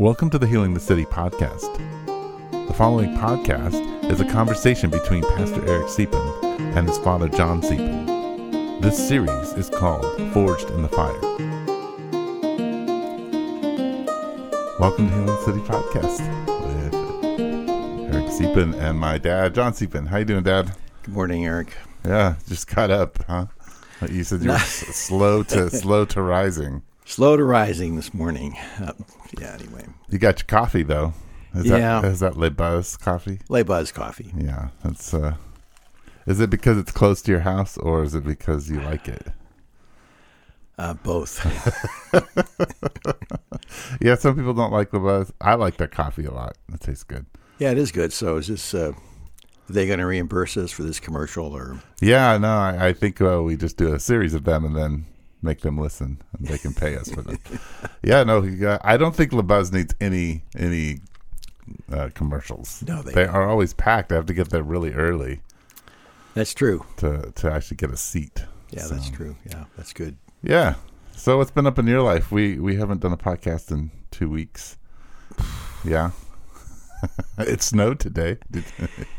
Welcome to the Healing the City podcast. The following podcast is a conversation between Pastor Eric Siepen and his father John Siepen. This series is called Forged in the Fire. Welcome to Healing the City podcast with Eric Siepen and my dad John Siepen. How you doing, Dad? Good morning, Eric. Yeah, just caught up, huh? You said you were slow to slow to rising. Slow to rising this morning. Uh, yeah, anyway. You got your coffee though. Is Yeah. that is that Le Buzz coffee? Le Buzz coffee. Yeah, that's. uh Is it because it's close to your house, or is it because you like it? Uh, both. Yeah, some people don't like Le Buzz. I like that coffee a lot. It tastes good. yeah, it is good. So is this, uh, are they going to reimburse us for this commercial or? Yeah, no, I, I think uh, we just do a series of them and then make them listen, and they can pay us for them. yeah, no, I don't think Le Buzz needs any any uh, commercials. No, they they are always packed. I have to get there really early That's true. to to actually get a seat. Yeah, So- that's true. Yeah, that's good. Yeah. So what's been up in your life? We we haven't done a podcast in two weeks. Yeah. it snowed today.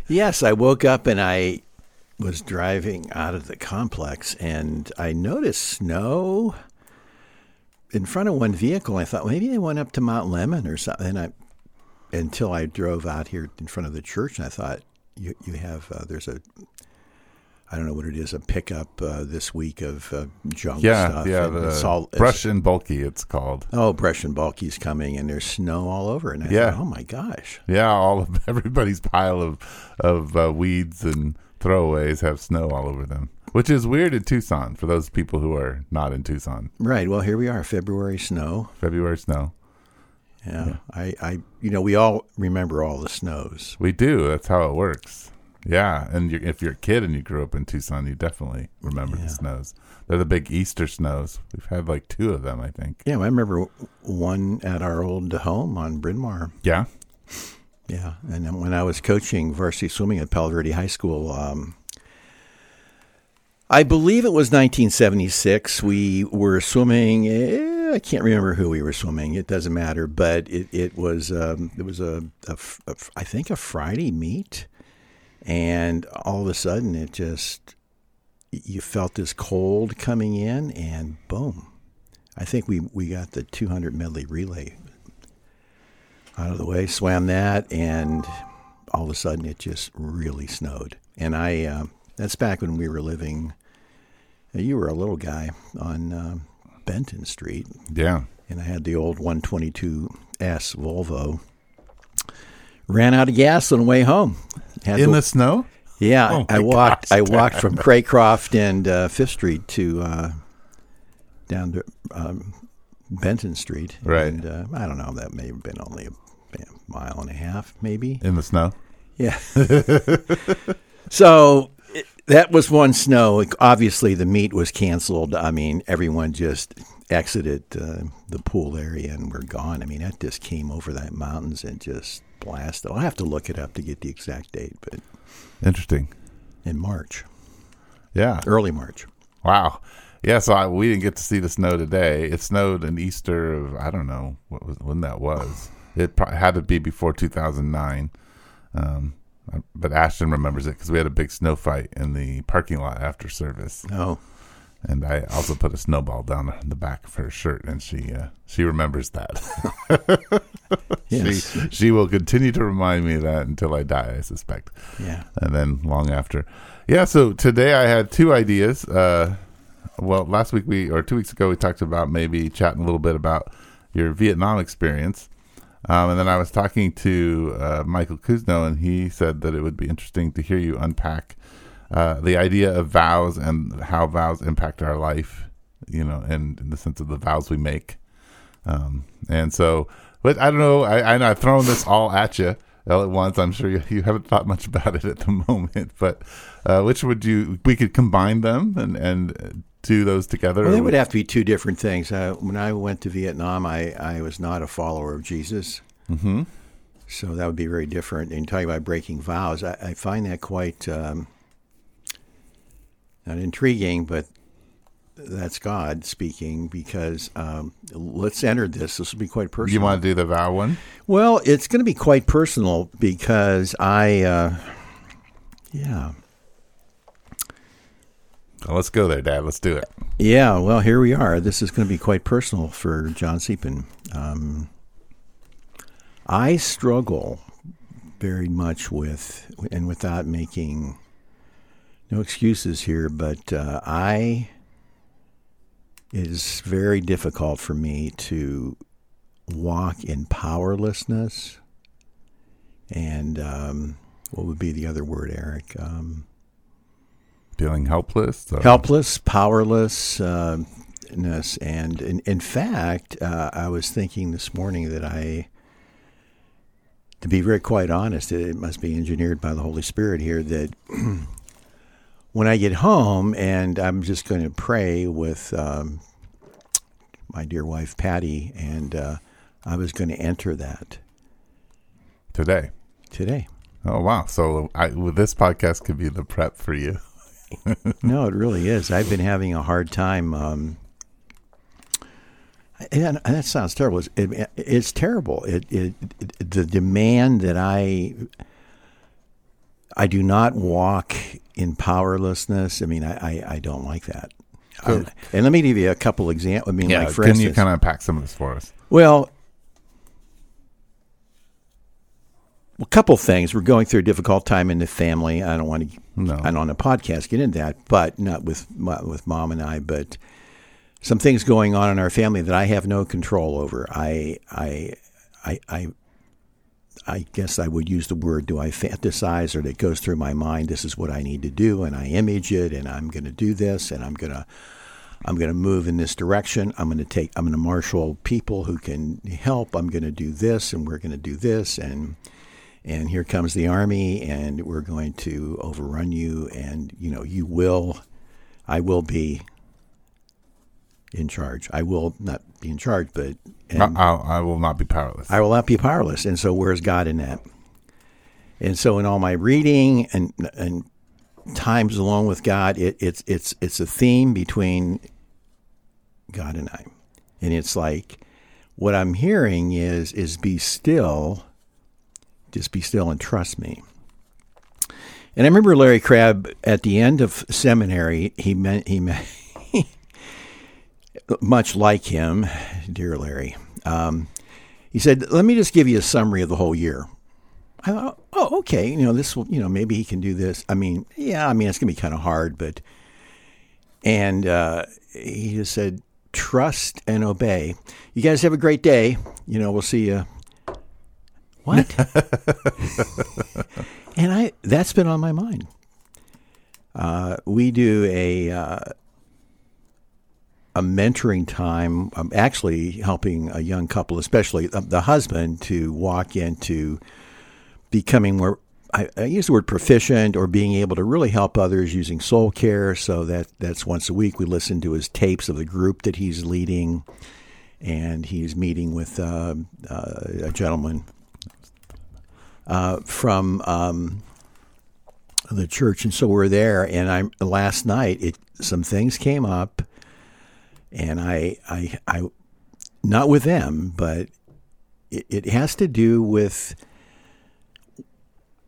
Yes, I woke up and I was driving out of the complex and I noticed snow in front of one vehicle. I thought maybe they went up to Mount Lemmon or something. And I, until I drove out here in front of the church, and I thought you you have uh, there's a I don't know what it is a pickup uh, this week of uh, junk yeah, stuff. yeah. and The it's all- it's- brush and bulky. It's called. Oh, brush and bulky's coming, and there's snow all over. And I Yeah. thought, oh my gosh. Yeah, all of everybody's pile of of uh, weeds and throwaways have snow all over them, which is weird in Tucson for those people who are not in Tucson. Right. Well, here we are, February snow. February snow. Yeah, I, I, you know, we all remember all the snows. We do. That's how it works. Yeah, and you're, if you're a kid and you grew up in Tucson, you definitely remember the snows. They're the big Easter snows. We've had like two of them, I think. Yeah, I remember one at our old home on Bryn Mawr. Yeah. Yeah, and when I was coaching varsity swimming at Palo Verde High School, um, I believe it was 1976. We were swimming. Eh, I can't remember who we were swimming. It doesn't matter, but it, it was um, it was a, a a I think a Friday meet, and all of a sudden it just you felt this cold coming in, and boom. I think we, we got the 200 medley relay out of the way, swam that, and all of a sudden it just really snowed. And I, uh, that's back when we were living, you were a little guy on uh, Benton Street, Yeah. and I had the old 122S Volvo. Ran out of gas on the way home. Had In to- the snow? yeah, Oh I walked. gosh, I walked from Craycroft and uh, Fifth Street to uh, down to um, Benton Street. Right. And uh, I don't know. That may have been only a, mile and a half, maybe. In the snow? Yeah. so it, that was one snow. Obviously, the meet was canceled. I mean, everyone just exited uh, the pool area and we're gone. I mean, that just came over that mountains and just blasted. I'll have to look it up to get the exact date, but Interesting. in March, Yeah. early March. Wow. Yeah, so I, we didn't get to see the snow today. It snowed in Easter of I don't know what was, when that was. It pro- had to be before 2009. Um, but Ashton remembers it because we had a big snow fight in the parking lot after service, Oh, and I also put a snowball down the back of her shirt, and she uh, she remembers that. yes. she she will continue to remind me of that until I die, I suspect. yeah. and then long after. Yeah, so today I had two ideas. Uh, well, last week we or two weeks ago we talked about maybe chatting a little bit about your Vietnam experience, um, and then I was talking to uh, Michael Kuzno, and he said that it would be interesting to hear you unpack uh, the idea of vows and how vows impact our life. You know, and in the sense of the vows we make. Um, and so, but I don't know. I, I know I've thrown this all at you all at once. I'm sure you, you haven't thought much about it at the moment, but uh, which would you? We could combine them and and do those together. Well, they would have to be two different things. Uh, when I went to Vietnam, I, I was not a follower of Jesus. Mhm. So that would be very different. And talking about breaking vows, I, I find that quite um, not intriguing, but that's God speaking because um, let's enter this. This will be quite personal. You want to do the vow one? Well, it's going to be quite personal because I, uh, yeah. Well, let's go there, Dad. Let's do it. Yeah, well, here we are. This is going to be quite personal for John Siepen. Um, I struggle very much with, and without making no excuses here, but uh, I it is very difficult for me to walk in powerlessness. And um, what would be the other word, Eric? Um, Feeling helpless? Or? Helpless, powerless. Uh, and in, in fact, uh, I was thinking this morning that I, to be very quite honest, it must be engineered by the Holy Spirit here that when I get home, and I'm just going to pray with um, my dear wife Patty, and uh, I was going to enter that today. Today. Oh wow! So I, well, this podcast could be the prep for you. no, it really is. I've been having a hard time. Um, and, that sounds terrible. It's, it, it's terrible. It, it, it, the demand that I I do not walk in powerlessness. I mean, I, I, I don't like that. Uh, and let me give you a couple examples. I mean, yeah, like can instance, you kind of unpack some of this for us? Well, a couple things. We're going through a difficult time in the family. I don't want to, no. I don't on a podcast get into that, but not with with mom and I, but some things going on in our family that I have no control over. I I I, I I guess I would use the word do I fantasize or that goes through my mind this is what I need to do and I image it and I'm going to do this and I'm going to I'm going to move in this direction. I'm going to take I'm going to marshal people who can help. I'm going to do this and we're going to do this and and here comes the army and we're going to overrun you and you know you will I will be in charge. I will not be in charge, but I, I will not be powerless. I will not be powerless. And so, where's God in that? And so, in all my reading and and times alone with God, it, it's it's it's a theme between God and I, and it's like what I'm hearing is is be still, just be still and trust me. And I remember Larry Crabb at the end of seminary. He meant he meant much like him, dear Larry, um, he said, "Let me just give you a summary of the whole year." I thought, "Oh, okay. You know, this will. You know, maybe he can do this. I mean, yeah. I mean, it's gonna be kind of hard, but." And uh, he just said, "Trust and obey." You guys have a great day. You know, we'll see you. What? and I that's been on my mind. Uh, we do a uh, a mentoring time, I'm um, actually helping a young couple, especially the husband, to walk into becoming more. I, I, use the word proficient or being able to really help others using soul care. So that that's once a week. We listen to his tapes of the group that he's leading, and he's meeting with uh, uh, a gentleman uh, from um, the church, and so we're there. And I last night, it some things came up and I, I, I, not with them, but it, it has to do with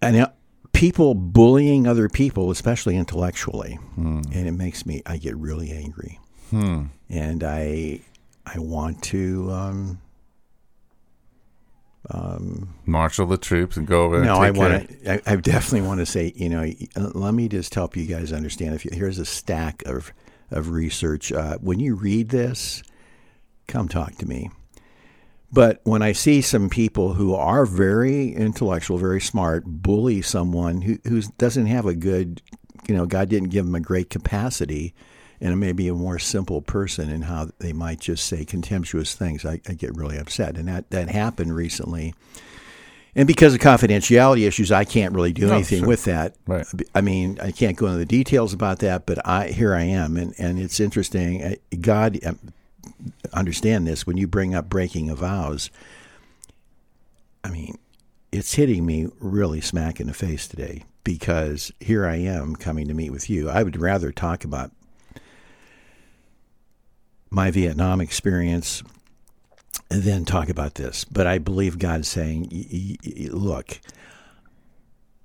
and people bullying other people, especially intellectually, hmm. and it makes me I get really angry, hmm. and I I want to. Um, um, marshal the troops and go over. No, I want to. I, I, definitely want to say, you know, let me just help you guys understand. If you, here's a stack of of research. Uh, when you read this, come talk to me. But when I see some people who are very intellectual, very smart, bully someone who who doesn't have a good, you know, God didn't give them a great capacity, and maybe a more simple person, in how they might just say contemptuous things, I, I get really upset. And that that happened recently and because of confidentiality issues, I can't really do anything sure. with that. Right. I mean, I can't go into the details about that, but I here I am, and and it's interesting. God, um, understand this when you bring up breaking of vows. I mean, it's hitting me really smack in the face today because here I am coming to meet with you. I would rather talk about my Vietnam experience, and then talk about this. But I believe God is saying, y- y- look,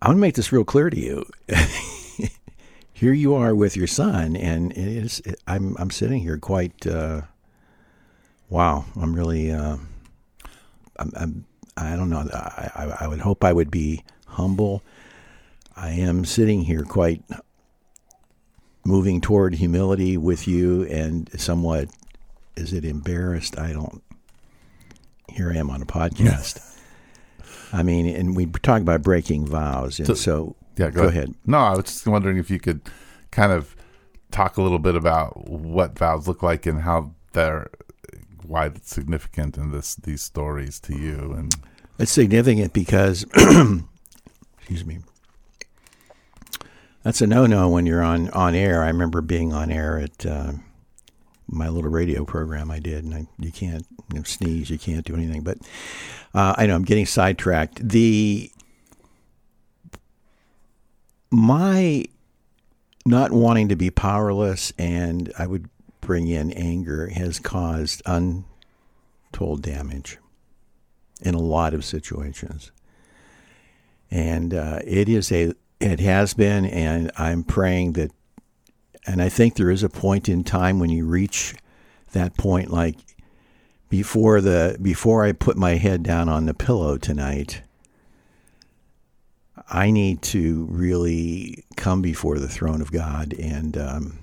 I want to make this real clear to you. here you are with your son, and it is. I'm I'm sitting here quite. Uh, wow, I'm really. Uh, I'm, I'm. I don't know. I, I I would hope I would be humble. I am sitting here quite moving toward humility with you, and somewhat. Is it embarrassed? I don't. Here I am on a podcast. I mean, and we talk about breaking vows, and so, so yeah, go, go ahead. ahead. No, I was just wondering if you could kind of talk a little bit about what vows look like and how they're why it's significant in this these stories to you and it's significant because excuse me that's a no-no when you're on on air i remember being on air at uh, my little radio program i did and I, you can't you know, sneeze you can't do anything but uh, i know i'm getting sidetracked the my not wanting to be powerless and I would bring in anger has caused untold damage in a lot of situations. And uh, it is a, it has been, and I'm praying that, and I think there is a point in time when you reach that point, like before the, before I put my head down on the pillow tonight, I need to really come before the throne of God and um,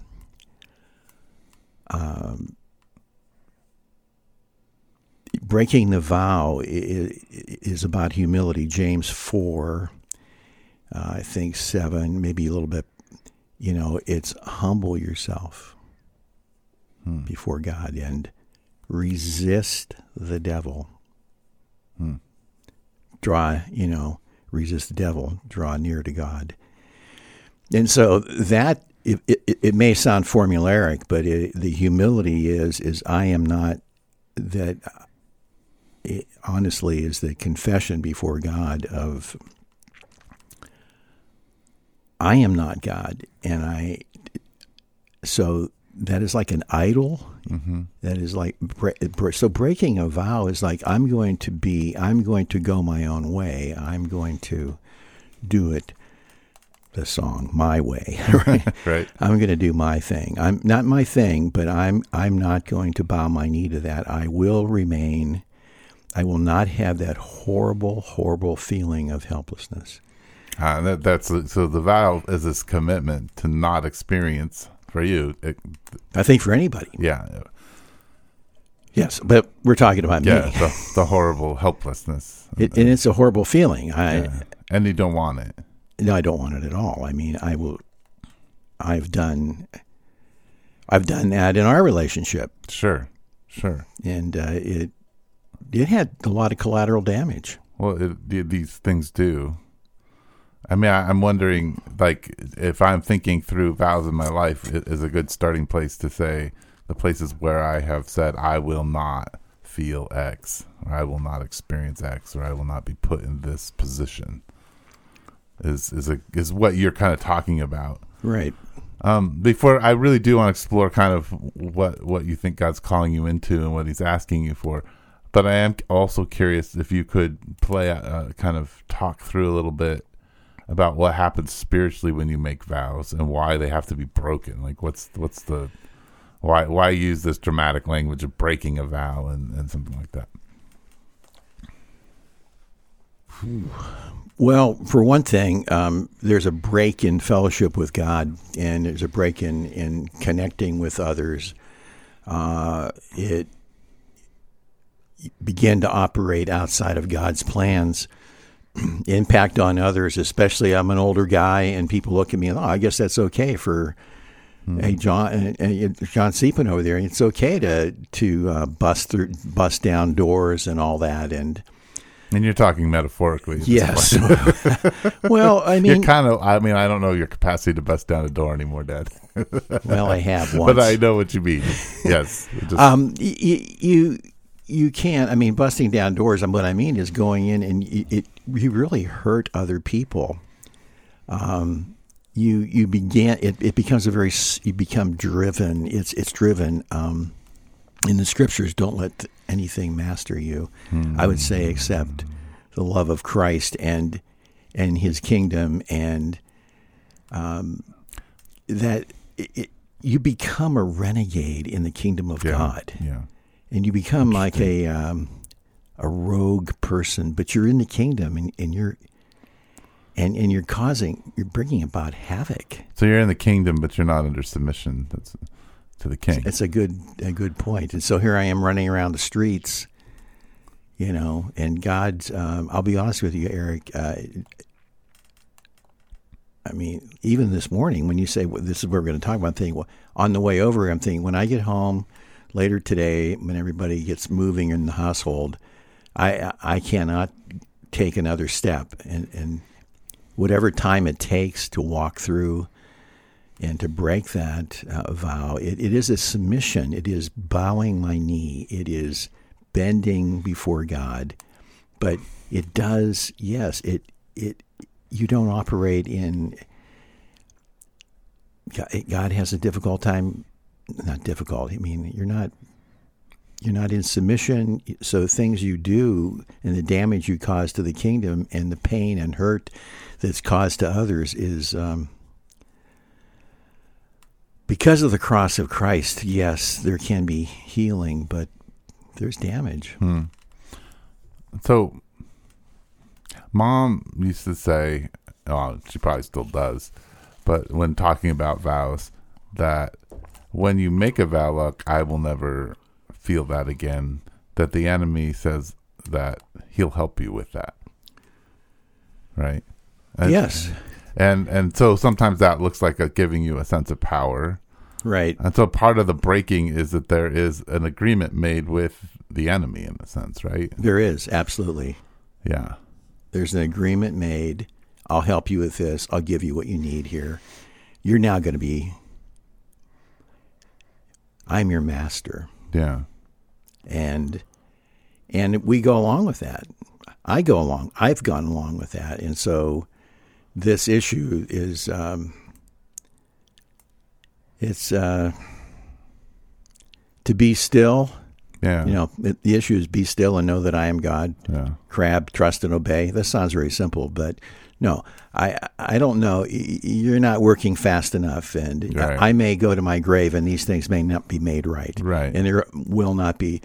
um, breaking the vow is, about humility. James 4, uh, I think 7, maybe a little bit, you know, it's humble yourself hmm. before God and resist the devil. Hmm. Draw, you know, resist the devil, draw near to God. And so that it, it, it may sound formulaic, but it, the humility is is I am not that. Honestly, is the confession before God of I am not God, and I. So that is like an idol. Mm-hmm. That is like so breaking a vow is like I'm going to be I'm going to go my own way. I'm going to do it the song my way. Right. right. I'm going to do my thing. I'm not my thing, but I'm I'm not going to bow my knee to that. I will remain. I will not have that horrible, horrible feeling of helplessness. Uh, that, that's so. The vow is this commitment to not experience for you. It, I think for anybody. Yeah. Yes, but we're talking about yeah, me. the, the horrible helplessness. It, and it's a horrible feeling. I yeah. and you don't want it. No, I don't want it at all. I mean, I will. I've done. I've done that in our relationship. Sure, sure. And uh, it it had a lot of collateral damage. Well, it, these things do. I mean, I, am wondering, like, if I'm thinking through vows in my life, it is a good starting place to say the places where I have said I will not feel X, or I will not experience X, or I will not be put in this position. Is is a is what you're kind of talking about, right? Um, before I really do want to explore kind of what what you think God's calling you into and what He's asking you for, but I am also curious if you could play kind of talk through a little bit about what happens spiritually when you make vows and why they have to be broken. Like what's what's the why why use this dramatic language of breaking a vow and, and something like that? Well, for one thing, um, there's a break in fellowship with God, and there's a break in, in connecting with others. Uh, it began to operate outside of God's plans impact on others, especially I'm an older guy and people look at me and, oh, I guess that's okay for mm-hmm. hey John uh, uh John Siepen over there. It's okay to to uh, bust through, bust down doors and all that and and you're talking metaphorically. Yes. well, I mean, you're kind of. I mean, I don't know your capacity to bust down a door anymore, Dad. well, I have once, but I know what you mean. Yes. Just, um, y- you you can't. I mean, busting down doors. And what I mean is going in and it, it you really hurt other people. Um, you you began. It, it becomes a very. You become driven. It's it's driven. Um, in the scriptures, don't let anything master you. I would say, except the love of Christ and and His kingdom, and um, that it, you become a renegade in the kingdom of Yeah. God, Yeah. And you become like a um, a rogue person, but you're in the kingdom, and, and you're and and you're causing, you're bringing about havoc. So you're in the kingdom, but you're not under submission. That's to the king. It's a good a good point. And so here I am running around the streets, you know, and God. Um, I'll be honest with you, Eric. Uh, I mean, even this morning when you say well, this is what we're going to talk about, I'm thinking well, on the way over, I'm thinking when I get home later today, when everybody gets moving in the household, I I cannot take another step, and and whatever time it takes to walk through and to break that uh, vow, it, it is a submission. It is bowing my knee. It is bending before God. But it does, yes, it it you don't operate in. God- God has a difficult time, not difficult. I mean, you're not you're not in submission. So things you do and the damage you cause to the kingdom and the pain and hurt that's caused to others is. Um, because of the cross of Christ, yes, there can be healing, but there's damage. So, mom used to say, oh, she probably still does, but when talking about vows, that when you make a vow, look, I will never feel that again, that the enemy says that he'll help you with that. Right? And- yes, And and so sometimes that looks like a giving you a sense of power. right. And so part of the breaking is that there is an agreement made with the enemy in a sense, right? There is, absolutely. Yeah. There's an agreement made. I'll help you with this. I'll give you what you need here. You're now going to be, I'm your master. Yeah. and and we go along with that. I go along. I've gone along with that, and so this issue is um, it's uh, to be still. Yeah. You know, it, the issue is be still and know that I am God. Yeah. Crabb, trust and obey. This sounds very simple, but no, I I don't know. You're not working fast enough, and Right. I may go to my grave, and these things may not be made right. Right. and there will not be,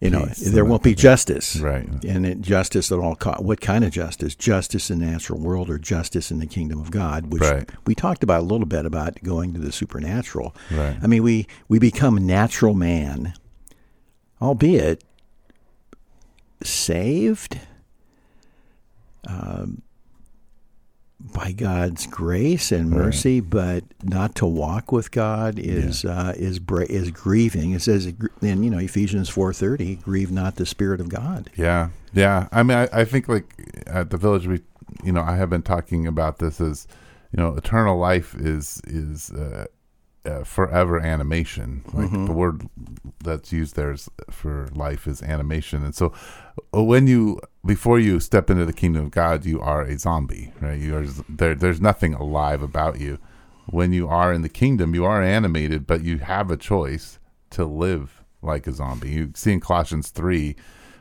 you know, Peace there won't be justice. Right. and it, justice at all. Co- what kind of justice? Justice in the natural world, or justice in the kingdom of God? Which Right. we talked about a little bit about going to the supernatural. Right. I mean, we we become natural man, albeit saved um, by God's grace and mercy, but not to walk with God is uh, is bra- is grieving. It says in you know Ephesians four thirty, grieve not the Spirit of God. Yeah. Yeah. I mean, I, I think like at the village, we, you know, I have been talking about this as, you know, eternal life is, is, uh, uh, forever animation. Like the word that's used there is for life is animation. And so uh, when you, before you step into the kingdom of God, you are a zombie, right? You are, there, there's nothing alive about you. When you are in the kingdom, you are animated, but you have a choice to live like a zombie. You see in Colossians 3,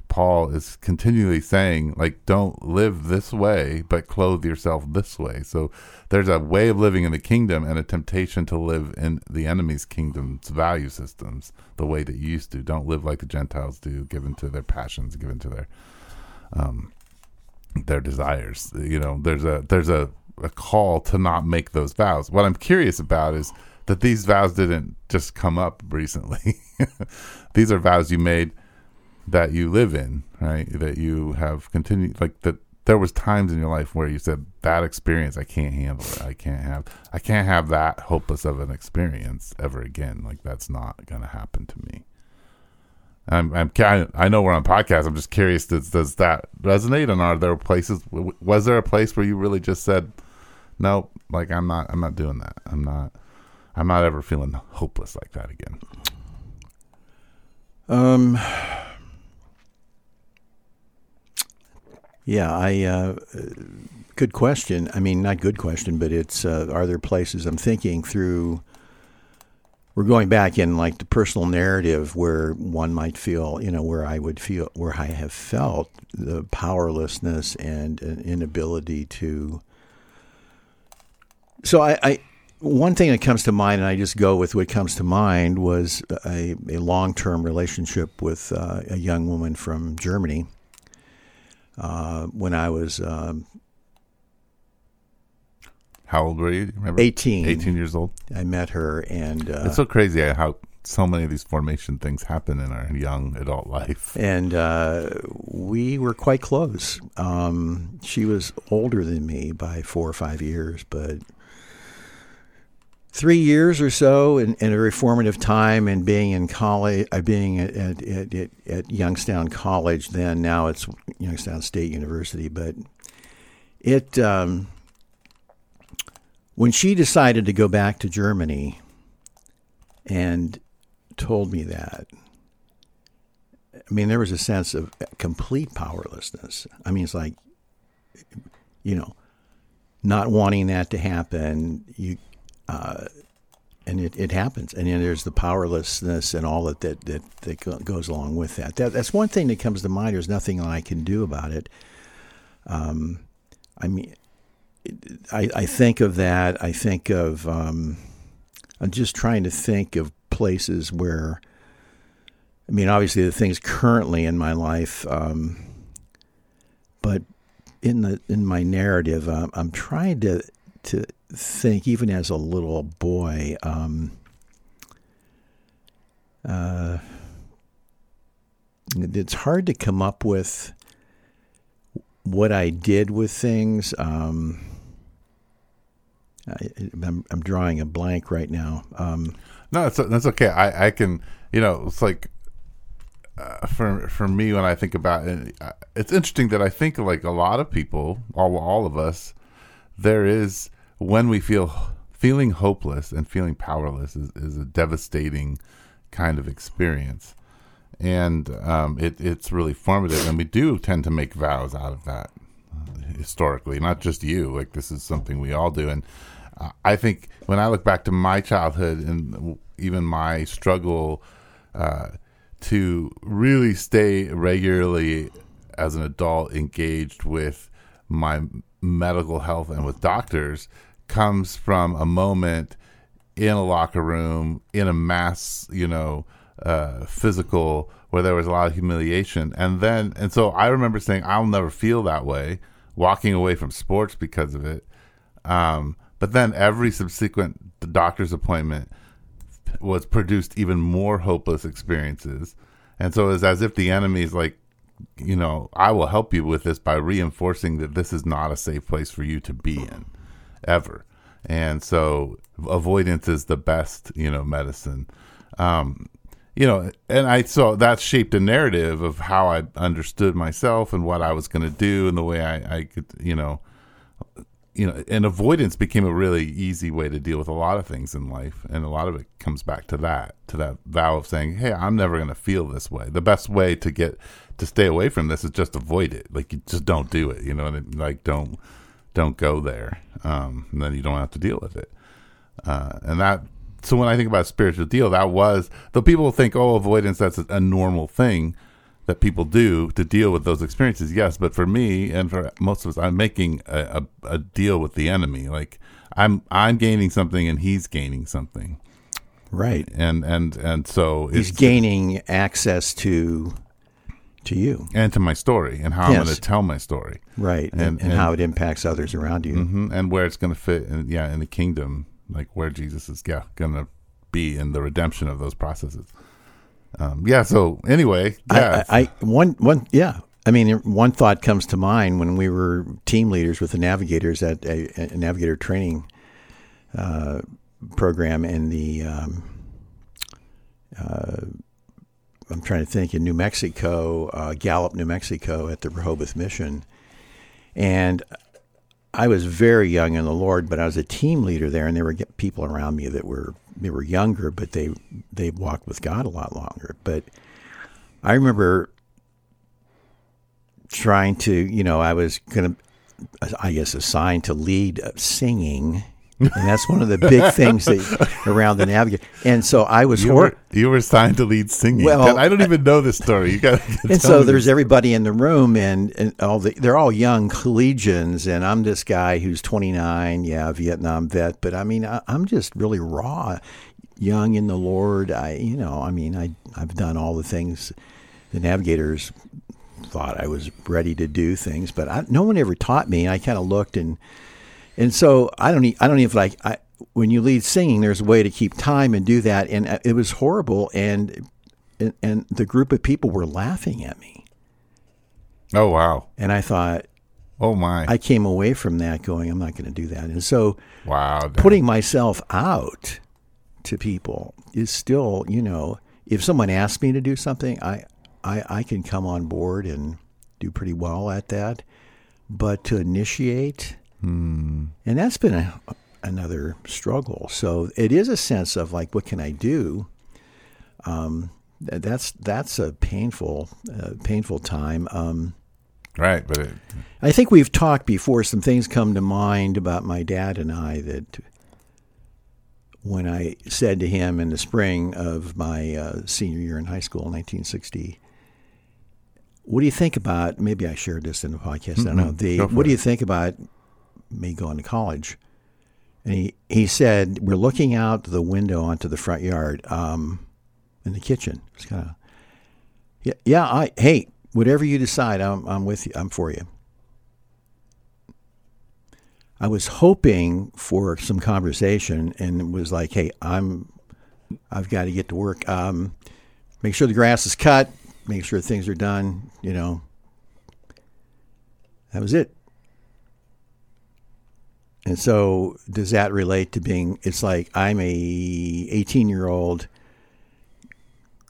Paul is continually saying, like, don't live this way, but clothe yourself this way. So there's a way of living in the kingdom and a temptation to live in the enemy's kingdom's value systems the way that you used to. Don't live like the Gentiles do, given to their passions, given to their um their desires. You know, there's a there's a, a call to not make those vows. What I'm curious about is that these vows didn't just come up recently. these are vows you made that you live in, right? That you have continued, like that. There was times in your life where you said that experience, I can't handle it. I can't have, I can't have that hopeless of an experience ever again. Like that's not going to happen to me. I'm, I'm, I know we're on podcast. I'm just curious. Does, does that resonate? And are there places? Was there a place where you really just said, "No, like I'm not, I'm not doing that. I'm not, I'm not ever feeling hopeless like that again." Um, yeah, I. Uh, good question. I mean, not good question, but it's. Uh, are there places I'm thinking through? we're going back in like the personal narrative where one might feel, you know, where I would feel, where I have felt the powerlessness and an inability to. So I, I, one thing that comes to mind, and I just go with what comes to mind, was a, a long term relationship with uh, a young woman from Germany. Uh, when I was um, How old were you? You Remember? 18. 18 years old. I met her, and uh, It's so crazy how so many of these formation things happen in our young adult life. and uh, we were quite close. Um, she was older than me by four or five years, but three years or so in, in a reformative time and being in college, uh, being at, at, at, at, Youngstown College, then now it's Youngstown State University, but it. Um, when she decided to go back to Germany and told me that, I mean, there was a sense of complete powerlessness. I mean, it's like, you know, not wanting that to happen. You, uh, and it, it happens, and then there's the powerlessness and all that that that, that goes along with that. that. That's one thing that comes to mind. There's nothing I can do about it. Um, I mean, I, I think of that. I think of. Um, I'm just trying to think of places where. I mean, obviously, the things currently in my life, um, but in the in my narrative, uh, I'm trying to to think, even as a little boy. Um, uh, it's hard to come up with what I did with things. Um, I, I'm, I'm drawing a blank right now. Um, No, that's that's okay. I I can you know it's like uh, for for me when I think about it, it's interesting that I think like a lot of people, all all of us, there is when we feel feeling hopeless and feeling powerless is, is a devastating kind of experience, and um, it it's really formative, and we do tend to make vows out of that uh, historically, not just you. Like this is something we all do, and uh, I think when I look back to my childhood and even my struggle uh, to really stay regularly as an adult engaged with my medical health and with doctors comes from a moment in a locker room in a mass, you know, uh, physical where there was a lot of humiliation, and then and so I remember saying I'll never feel that way, walking away from sports because of it. Um, but then every subsequent doctor's appointment was produced even more hopeless experiences, and so it's as if the enemy is like, you know, I will help you with this by reinforcing that this is not a safe place for you to be in, ever. And so avoidance is the best, you know, medicine. Um, you know, and I so that shaped a narrative of how I understood myself and what I was going to do and the way I, I could, you know, you know, and avoidance became a really easy way to deal with a lot of things in life, and a lot of it comes back to that, to that vow of saying, "Hey, I'm never going to feel this way." The best way to get to stay away from this is just avoid it. Like you just don't do it, you know, and like don't don't go there, um, and then you don't have to deal with it. Uh, and that, so when I think about spiritual deal, that was though people think, "Oh, avoidance that's a, a normal thing." that people do to deal with those experiences. Yes, but for me and for most of us, I'm making a, a, a, deal with the enemy. Like I'm I'm gaining something and he's gaining something. Right. And and and so he's gaining access to to you and to my story and how yes. I'm going to tell my story. Right. And, and, and, how it impacts others around you. Mm-hmm, and where it's going to fit. In, yeah, in the kingdom, like where Jesus is. Yeah, going to be in the redemption of those processes. Um, yeah. So anyway, yeah. I, I, one one yeah. I mean, one thought comes to mind when we were team leaders with the navigators at a, a navigator training uh, program in the. Um, uh, I'm trying to think in New Mexico, uh, Gallup, New Mexico, at the Rehoboth Mission, and I was very young in the Lord, but I was a team leader there, and there were people around me that were they were younger, but they they walked with God a lot longer. But I remember trying to, you know, I was to, I guess, assigned to lead singing and that's one of the big things that, around the navigator. And so I was You hor- were, you were signed to lead singing. Well, I don't even know this story. You got. and so there's everybody in the room, and, and all the they're all young collegians, and I'm this guy who's 29, yeah, Vietnam vet, but I mean, I, I'm just really raw, young in the Lord. I, you know, I mean, I I've done all the things the navigators thought I was ready to do things, but I, no one ever taught me. I kind of looked and and so I don't I don't even like I, when you lead singing. There's a way to keep time and do that, and uh, it was horrible. And and, and the group of people were laughing at me, Oh wow! and I thought Oh my! I came away from that going, I'm not going to do that. And so wow! Putting myself out to people is still, you know, if someone asks me to do something, I, I, I can come on board and do pretty well at that. But to initiate, and that's been a, another struggle. So it is a sense of like, what can I do? Um, that's that's a painful, uh, painful time. Um, right, but it, I think we've talked before. Some things come to mind about my dad and I that when I said to him in the spring of my uh, senior year in high school, 1960, what do you think about? Maybe I shared this in the podcast. I don't know. The, what do you think about me going to college? And he, he said, We're looking out the window onto the front yard um, in the kitchen. It's kind of, yeah, yeah, I, hey, whatever you decide, I'm, I'm with you. I'm for you. I was hoping for some conversation and it was like, hey, I'm, I've got to get to work. Um, make sure the grass is cut, make sure things are done, you know. That was it. And so does that relate to being it's like I'm a 18 year old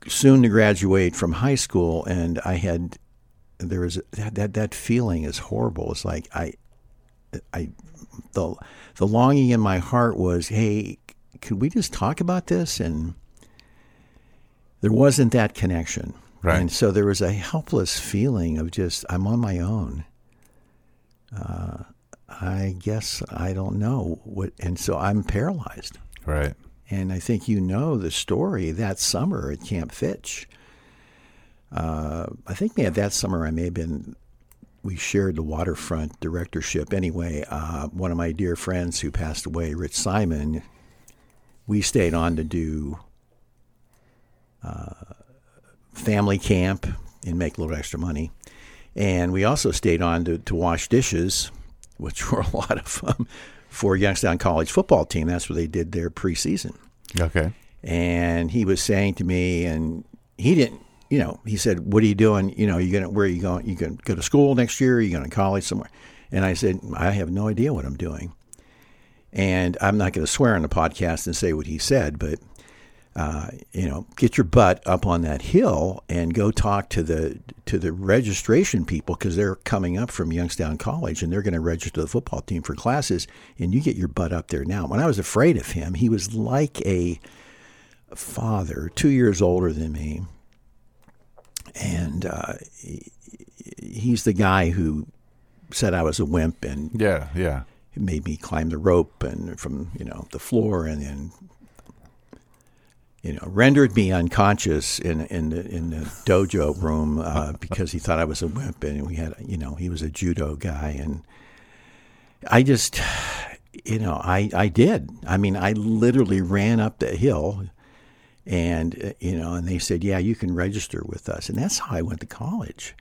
soon to graduate from high school and I had there is that that, that feeling is horrible. It's like I I the the longing in my heart was, hey, could we just talk about this? And there wasn't that connection. Right. And so there was a helpless feeling of just I'm on my own. Uh, I guess I don't know what, and so I'm paralyzed. right. And I think you know the story that summer at Camp Fitch. Uh, I think maybe that summer I may have been, we shared the waterfront directorship. Anyway, uh, one of my dear friends who passed away, Rich Simon, we stayed on to do uh, family camp and make a little extra money. And we also stayed on to, to wash dishes, which were a lot of fun for Youngstown College football team. That's where they did their preseason. Okay. And he was saying to me, and he didn't, you know, he said, "What are you doing? You know, you gonna where are you going? You gonna go to school next year? Are you going to college somewhere?" And I said, "I have no idea what I'm doing." And I'm not going to swear on the podcast and say what he said, but uh, you know, get your butt up on that hill and go talk to the to the registration people because they're coming up from Youngstown College and they're going to register the football team for classes. And you get your butt up there now. When I was afraid of him, he was like a father, two years older than me, and uh, he, he's the guy who said I was a wimp and Yeah. Yeah. made me climb the rope and from you know the floor and then you know rendered me unconscious in in the in the dojo room uh, because he thought I was a wimp and we had you know he was a judo guy. And I just you know I I did. I mean I literally ran up the hill and uh, you know and they said yeah you can register with us. And that's how I went to college.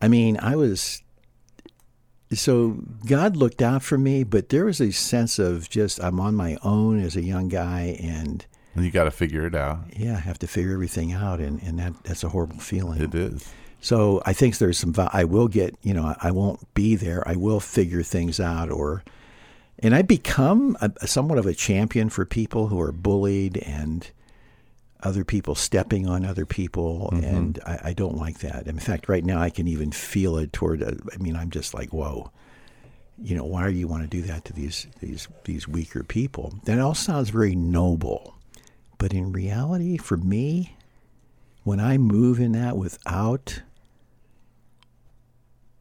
I mean I was so God looked out for me, but there was a sense of just I'm on my own as a young guy, and And you got to figure it out. yeah, I have to figure everything out, and, and that that's a horrible feeling. It is. So I think there's some. I will get, you know, I won't be there. I will figure things out, or, and I become a, somewhat of a champion for people who are bullied and other people stepping on other people, and I, I don't like that. In fact, right now I can even feel it toward. uh, I mean, I'm just like, whoa. You know, why do you want to do that to these these these weaker people? That all sounds very noble, but in reality, for me, when I move in that without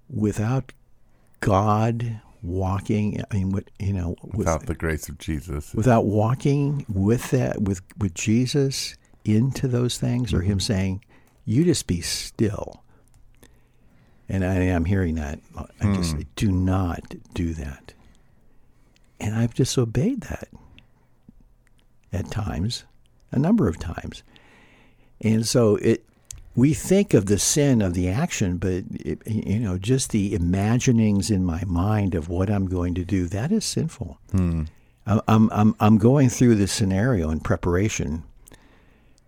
without God, walking. I mean, what you know, with, Without the grace of Jesus. without walking with that with with Jesus into those things, or Him mm-hmm. saying, "You just be still." And I am hearing that. I just hmm. do not do that, and I've disobeyed that at times, a number of times, and so it. We think of the sin of the action, but it, you know, just the imaginings in my mind of what I'm going to do, that is sinful. Hmm. I'm, I'm, I'm, I'm going through the scenario in preparation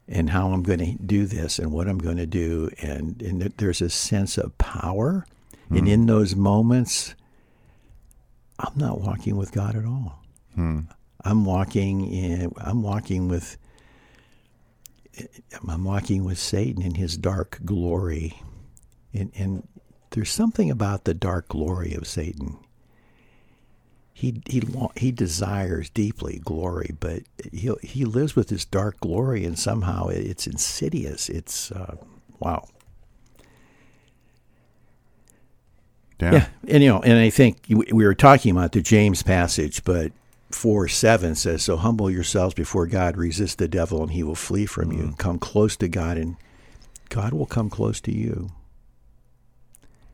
and how I'm going to do this and what I'm going to do. And, and there's a sense of power. And hmm. in those moments, I'm not walking with God at all. Hmm. I'm walking in, I'm walking with, I'm walking with Satan in his dark glory. And, and there's something about the dark glory of Satan he he he desires deeply glory, but he he lives with this dark glory, and somehow it's insidious. It's uh, wow. Yeah. Yeah, and you know, and I think we were talking about the James passage, but four seven says, "So humble yourselves before God, resist the devil, and he will flee from you. Come close to God, and God will come close to you."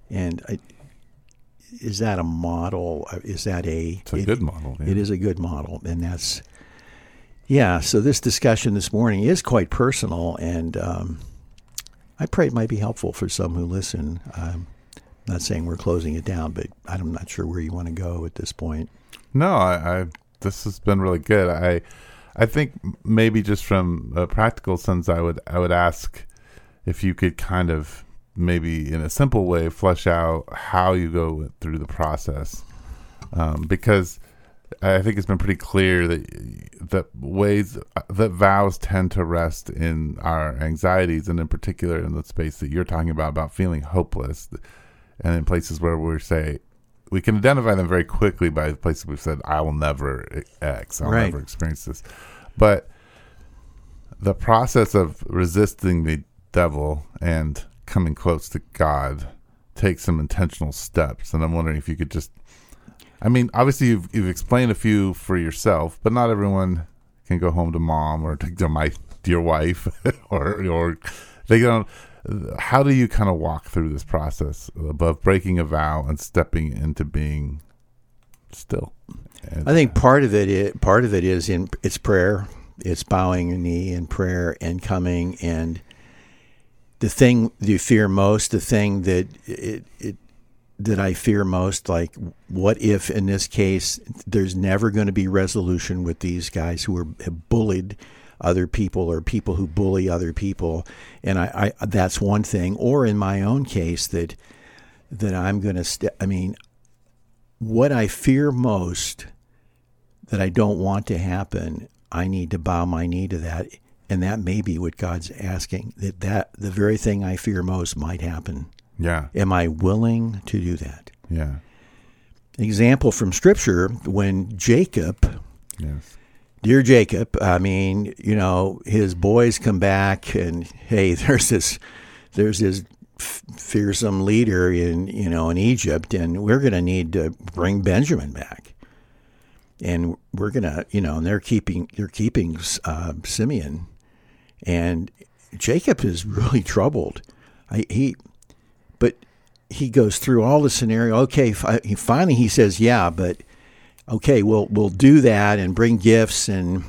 And I, is that a model? Is that a? It's a it- good model. yeah. It is a good model, and that's yeah. So this discussion this morning is quite personal, and um, I pray it might be helpful for some who listen. Um, not saying we're closing it down, but I'm not sure where you want to go at this point. No, I, I this has been really good. I I think maybe just from a practical sense, I would I would ask if you could kind of maybe in a simple way flesh out how you go through the process, um, because I think it's been pretty clear that that ways that vows tend to rest in our anxieties, and in particular in the space that you're talking about about feeling hopeless, and in places where we say we can identify them very quickly by the places we've said, I will never X, I'll Right. never experience this. But the process of resisting the devil and coming close to God takes some intentional steps. And I'm wondering if you could just, I mean, obviously you've, you've explained a few for yourself, but not everyone can go home to mom or to, to my dear wife or, or they don't. How do you kind of walk through this process above breaking a vow and stepping into being still? And- I think part of it is, part of it is in it's prayer. It's bowing a knee in prayer and coming and the thing you fear most, the thing that it, it that I fear most, like what if in this case there's never going to be resolution with these guys who are bullied other people or people who bully other people, and I, I that's one thing. Or in my own case that that I'm going to. St- I mean, what I fear most that I don't want to happen, I need to bow my knee to that. And that may be what God's asking that, that the very thing I fear most might happen. yeah, Am I willing to do that? yeah, Example from Scripture when Jacob, yes, dear Jacob, I mean, you know, his boys come back and hey, there's this, there's this fearsome leader in you know in Egypt, and we're going to need to bring Benjamin back, and we're going to you know, and they're keeping they're keeping uh, Simeon, and Jacob is really troubled. I, he, but he goes through all the scenario. Okay, fi- finally he says, yeah, but okay, we'll we'll do that and bring gifts and.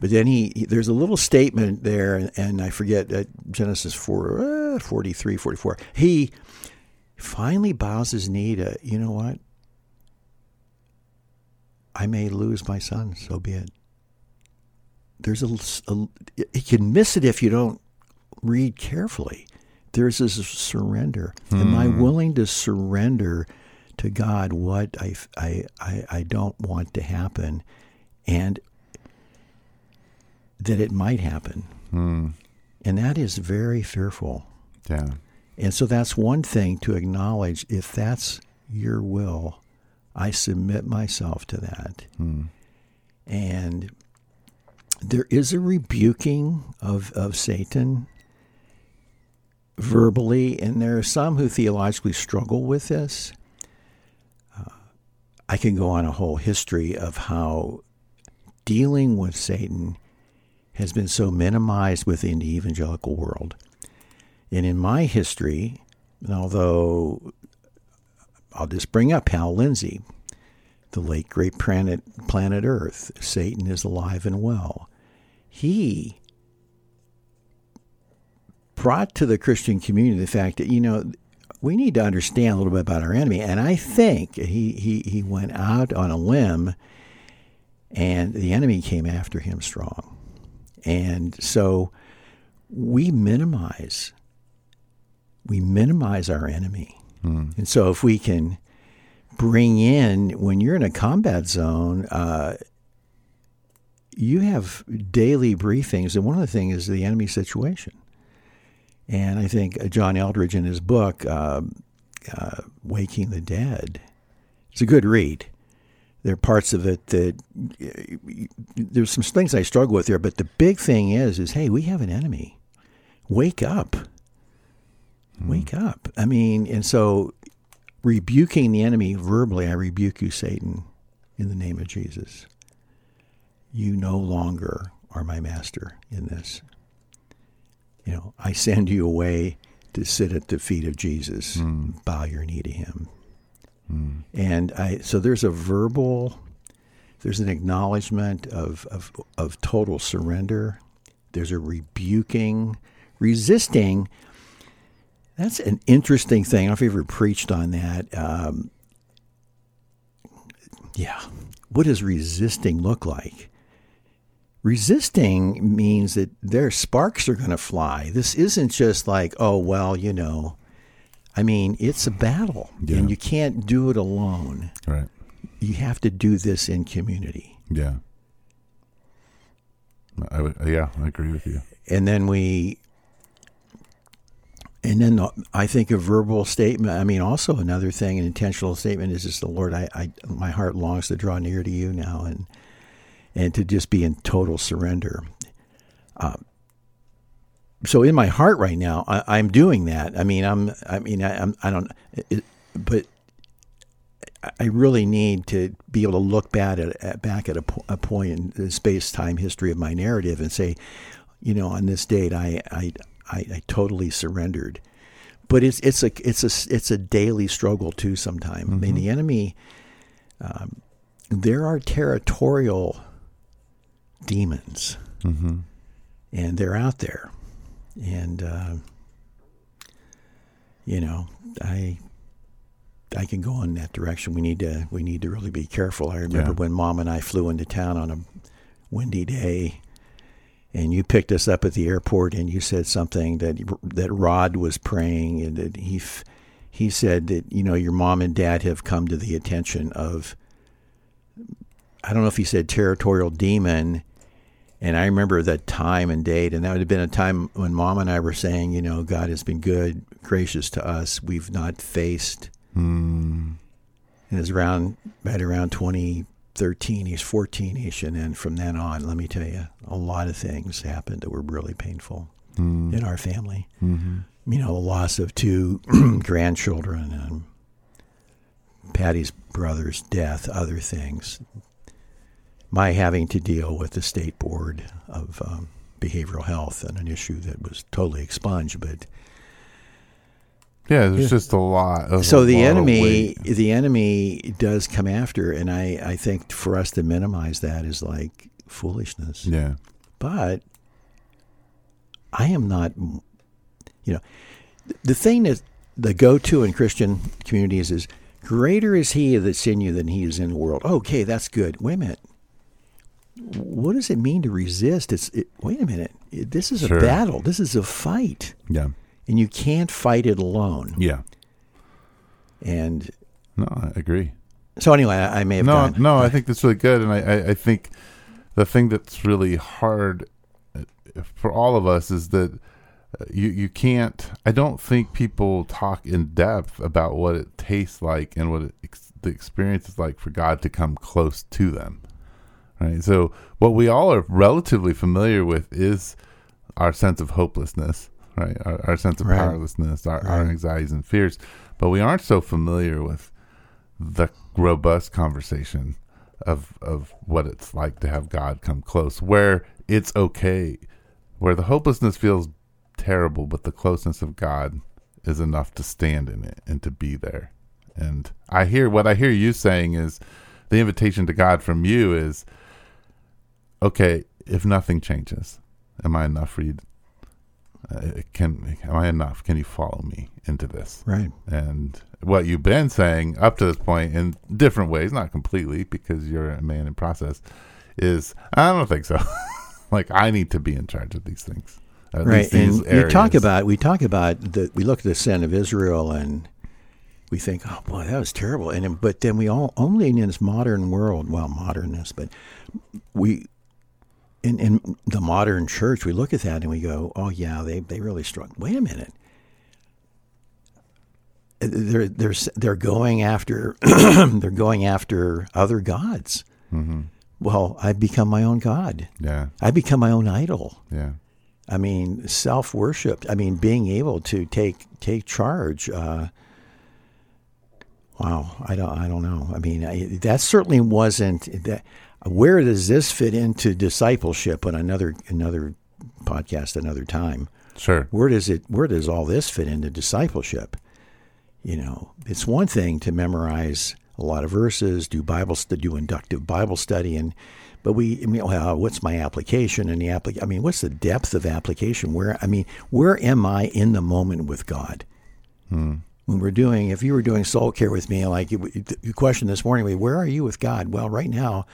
But then he, he- there's a little statement there, and, and I forget uh, Genesis 4, uh, 43, 44. He finally bows his knee to, you know what? I may lose my son, so be it. There's a, a you can miss it if you don't read carefully. There's this surrender. Am I willing to surrender to God what I, I, I, I don't want to happen and that it might happen? Hmm. And that is very fearful. yeah, And so that's one thing to acknowledge. If that's your will, I submit myself to that. Hmm. And there is a rebuking of, of Satan verbally, and there are some who theologically struggle with this. I can go on a whole history of how dealing with Satan has been so minimized within the evangelical world. And in my history, although I'll just bring up Hal Lindsey, the late great planet, planet Earth, Satan is alive and well. He brought to the Christian community the fact that, you know, we need to understand a little bit about our enemy. And I think he, he, he went out on a limb and the enemy came after him strong. And so we minimize we minimize our enemy. Mm. And so if we can bring in when you're in a combat zone, uh, you have daily briefings, and one of the things is the enemy situation. And I think John Eldredge in his book, uh, uh, Waking the Dead, it's a good read there are parts of it that there's some things I struggle with there, but the big thing is, is hey, we have an enemy. Wake up. Hmm. Wake up. I mean, and so rebuking the enemy verbally, I rebuke you, Satan, in the name of Jesus. You no longer are my master in this. You know, I send you away to sit at the feet of Jesus, mm. bow your knee to him. Mm. And I so there's a verbal, there's an acknowledgement of, of of total surrender. There's a rebuking, resisting. That's an interesting thing. I don't know if you ever preached on that. Um, yeah. What does resisting look like? Resisting means that their sparks are going to fly. This isn't just like, oh, well, you know, I mean, it's a battle, yeah. and you can't do it alone. Right. You have to do this in community. Yeah. I would, yeah, I agree with you. And then we, and then I think a verbal statement. I mean, also another thing, an intentional statement is just the Lord. I, I, my heart longs to draw near to you now, and and to just be in total surrender. Uh, so in my heart right now, I, am doing that. I mean, I'm, I mean, I, I'm, I don't, it, but I really need to be able to look back at, at back at a, a point in the space time history of my narrative and say, you know, on this date, I, I, I, I totally surrendered. But it's it's a it's a it's a daily struggle too. Sometimes mm-hmm. I mean, mm-hmm. the enemy. Um, there are territorial demons, mm-hmm. and they're out there and uh, you know, I I can go in that direction. We need to we need to really be careful. I remember yeah. when Mom and I flew into town on a windy day, and you picked us up at the airport, and you said something that that Rod was praying, and that he he said that you know your mom and dad have come to the attention of. I don't know if he said territorial demon, and I remember that time and date, and that would have been a time when mom and I were saying, you know, God has been good, gracious to us. We've not faced. Mm. And it was around, right around 2013, he's 14 ish. And then from then on, let me tell you, a lot of things happened that were really painful mm. in our family. Mm-hmm. You know, the loss of two grandchildren and Patty's brother's death, other things, my having to deal with the state board of um, behavioral health and an issue that was totally expunged, but yeah, there's yeah. just a lot. Of, so the enemy, the enemy does come after, and I, I think for us to minimize that is like foolishness. Yeah, but I am not. You know, the thing that the go-to in Christian communities is greater is He that's in you than He is in the world. Okay, that's good. Wait a minute what does it mean to resist? It's it, wait a minute. It, this is sure. a battle. This is a fight. Yeah. And you can't fight it alone. Yeah. And no, I agree. So anyway, I, I may have no, gone, no. I think that's really good, and I, I, I think the thing that's really hard uh, for all of us is that uh, you you can't. I don't think people talk in depth about what it tastes like and what it, the experience is like for God to come close to them right? So what we all are relatively familiar with is our sense of hopelessness, right? Our, our sense of right. powerlessness, our, right. our, anxieties and fears, but we aren't so familiar with the robust conversation of of what it's like to have God come close, where it's okay, where the hopelessness feels terrible, but the closeness of God is enough to stand in it and to be there. And I hear what I hear you saying is the invitation to God from you is okay, if nothing changes, am I enough for you? Uh, can am I enough? Can you follow me into this? Right. And what you've been saying up to this point in different ways, not completely because you're a man in process, is I don't think so. like I need to be in charge of these things. At right. and you talk about we talk about that we look at the sin of Israel and we think, oh boy, that was terrible. And but then we all only in this modern world, well, modernness, but we in in the modern church, we look at that and we go, oh yeah, they they really struggle. Wait a minute. They're they're they're going after they're going after other gods. Mm-hmm. Well, I've become my own god. Yeah. I become my own idol. Yeah. I mean, self worship. I mean, being able to take take charge. Uh, wow, I don't I don't know. I mean, I, that certainly wasn't that. Where does this fit into discipleship? On another another podcast, another time. Sure. Where does it? Where does all this fit into discipleship? You know, it's one thing to memorize a lot of verses, do Bible, to do inductive Bible study, and but we, I mean, well, what's my application and the applic? I mean, what's the depth of application? Where, I mean, where am I in the moment with God? Hmm. When we're doing, if you were doing soul care with me, like you, you questioned this morning, where are you with God? Well, right now,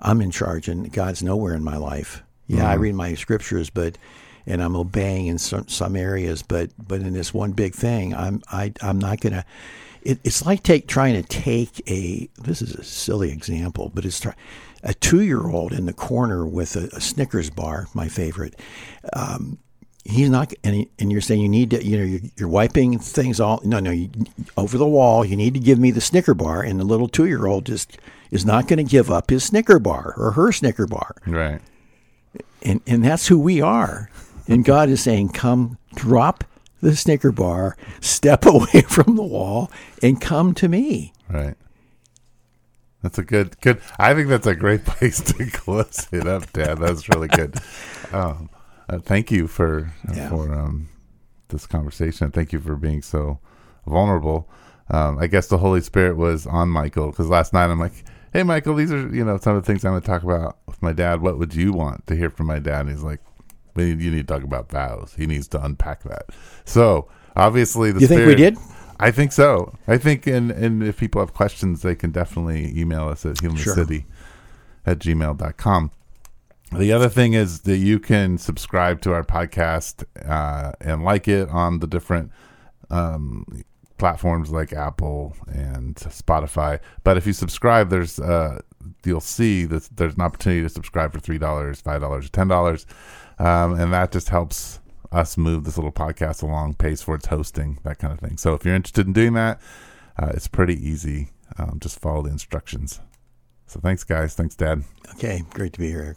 I'm in charge, and God's nowhere in my life. Yeah, mm-hmm. I read my scriptures, but and I'm obeying in some, some areas, but but in this one big thing, I'm I I'm not gonna. It, it's like take trying to take a. This is a silly example, but it's try, a two year old in the corner with a, a Snickers bar, my favorite. Um, he's not, and, he, and you're saying you need to, you know, you're, you're wiping things all. No, no, you, over the wall. You need to give me the Snicker bar, and the little two year old just is not going to give up his Snicker bar or her Snicker bar. Right. And and that's who we are. And God is saying, "Come, drop the Snicker bar, step away from the wall, and come to me." Right. That's a good, good. I think that's a great place to close it up, Dad. That's really good. Um, uh, thank you for uh, yeah. for um, this conversation. Thank you for being so vulnerable. Um, I guess the Holy Spirit was on Michael because last night I'm like, "Hey, Michael, these are you know some of the things I'm going to talk about with my dad. What would you want to hear from my dad?" And he's like, "We need, you need to talk about vows. He needs to unpack that." So obviously, the you Spirit, think we did? I think so. I think, and, and if people have questions, they can definitely email us at healingcity sure. at gmail.com. The other thing is that you can subscribe to our podcast uh, and like it on the different um, platforms like Apple and Spotify. But if you subscribe, there's uh, you'll see that there's an opportunity to subscribe for three dollars, five dollars, ten dollars, um, and that just helps us move this little podcast along, pays for its hosting, that kind of thing. So if you're interested in doing that, uh, it's pretty easy. Um, just follow the instructions. So thanks, guys. Thanks, Dad. Okay, great to be here, Eric.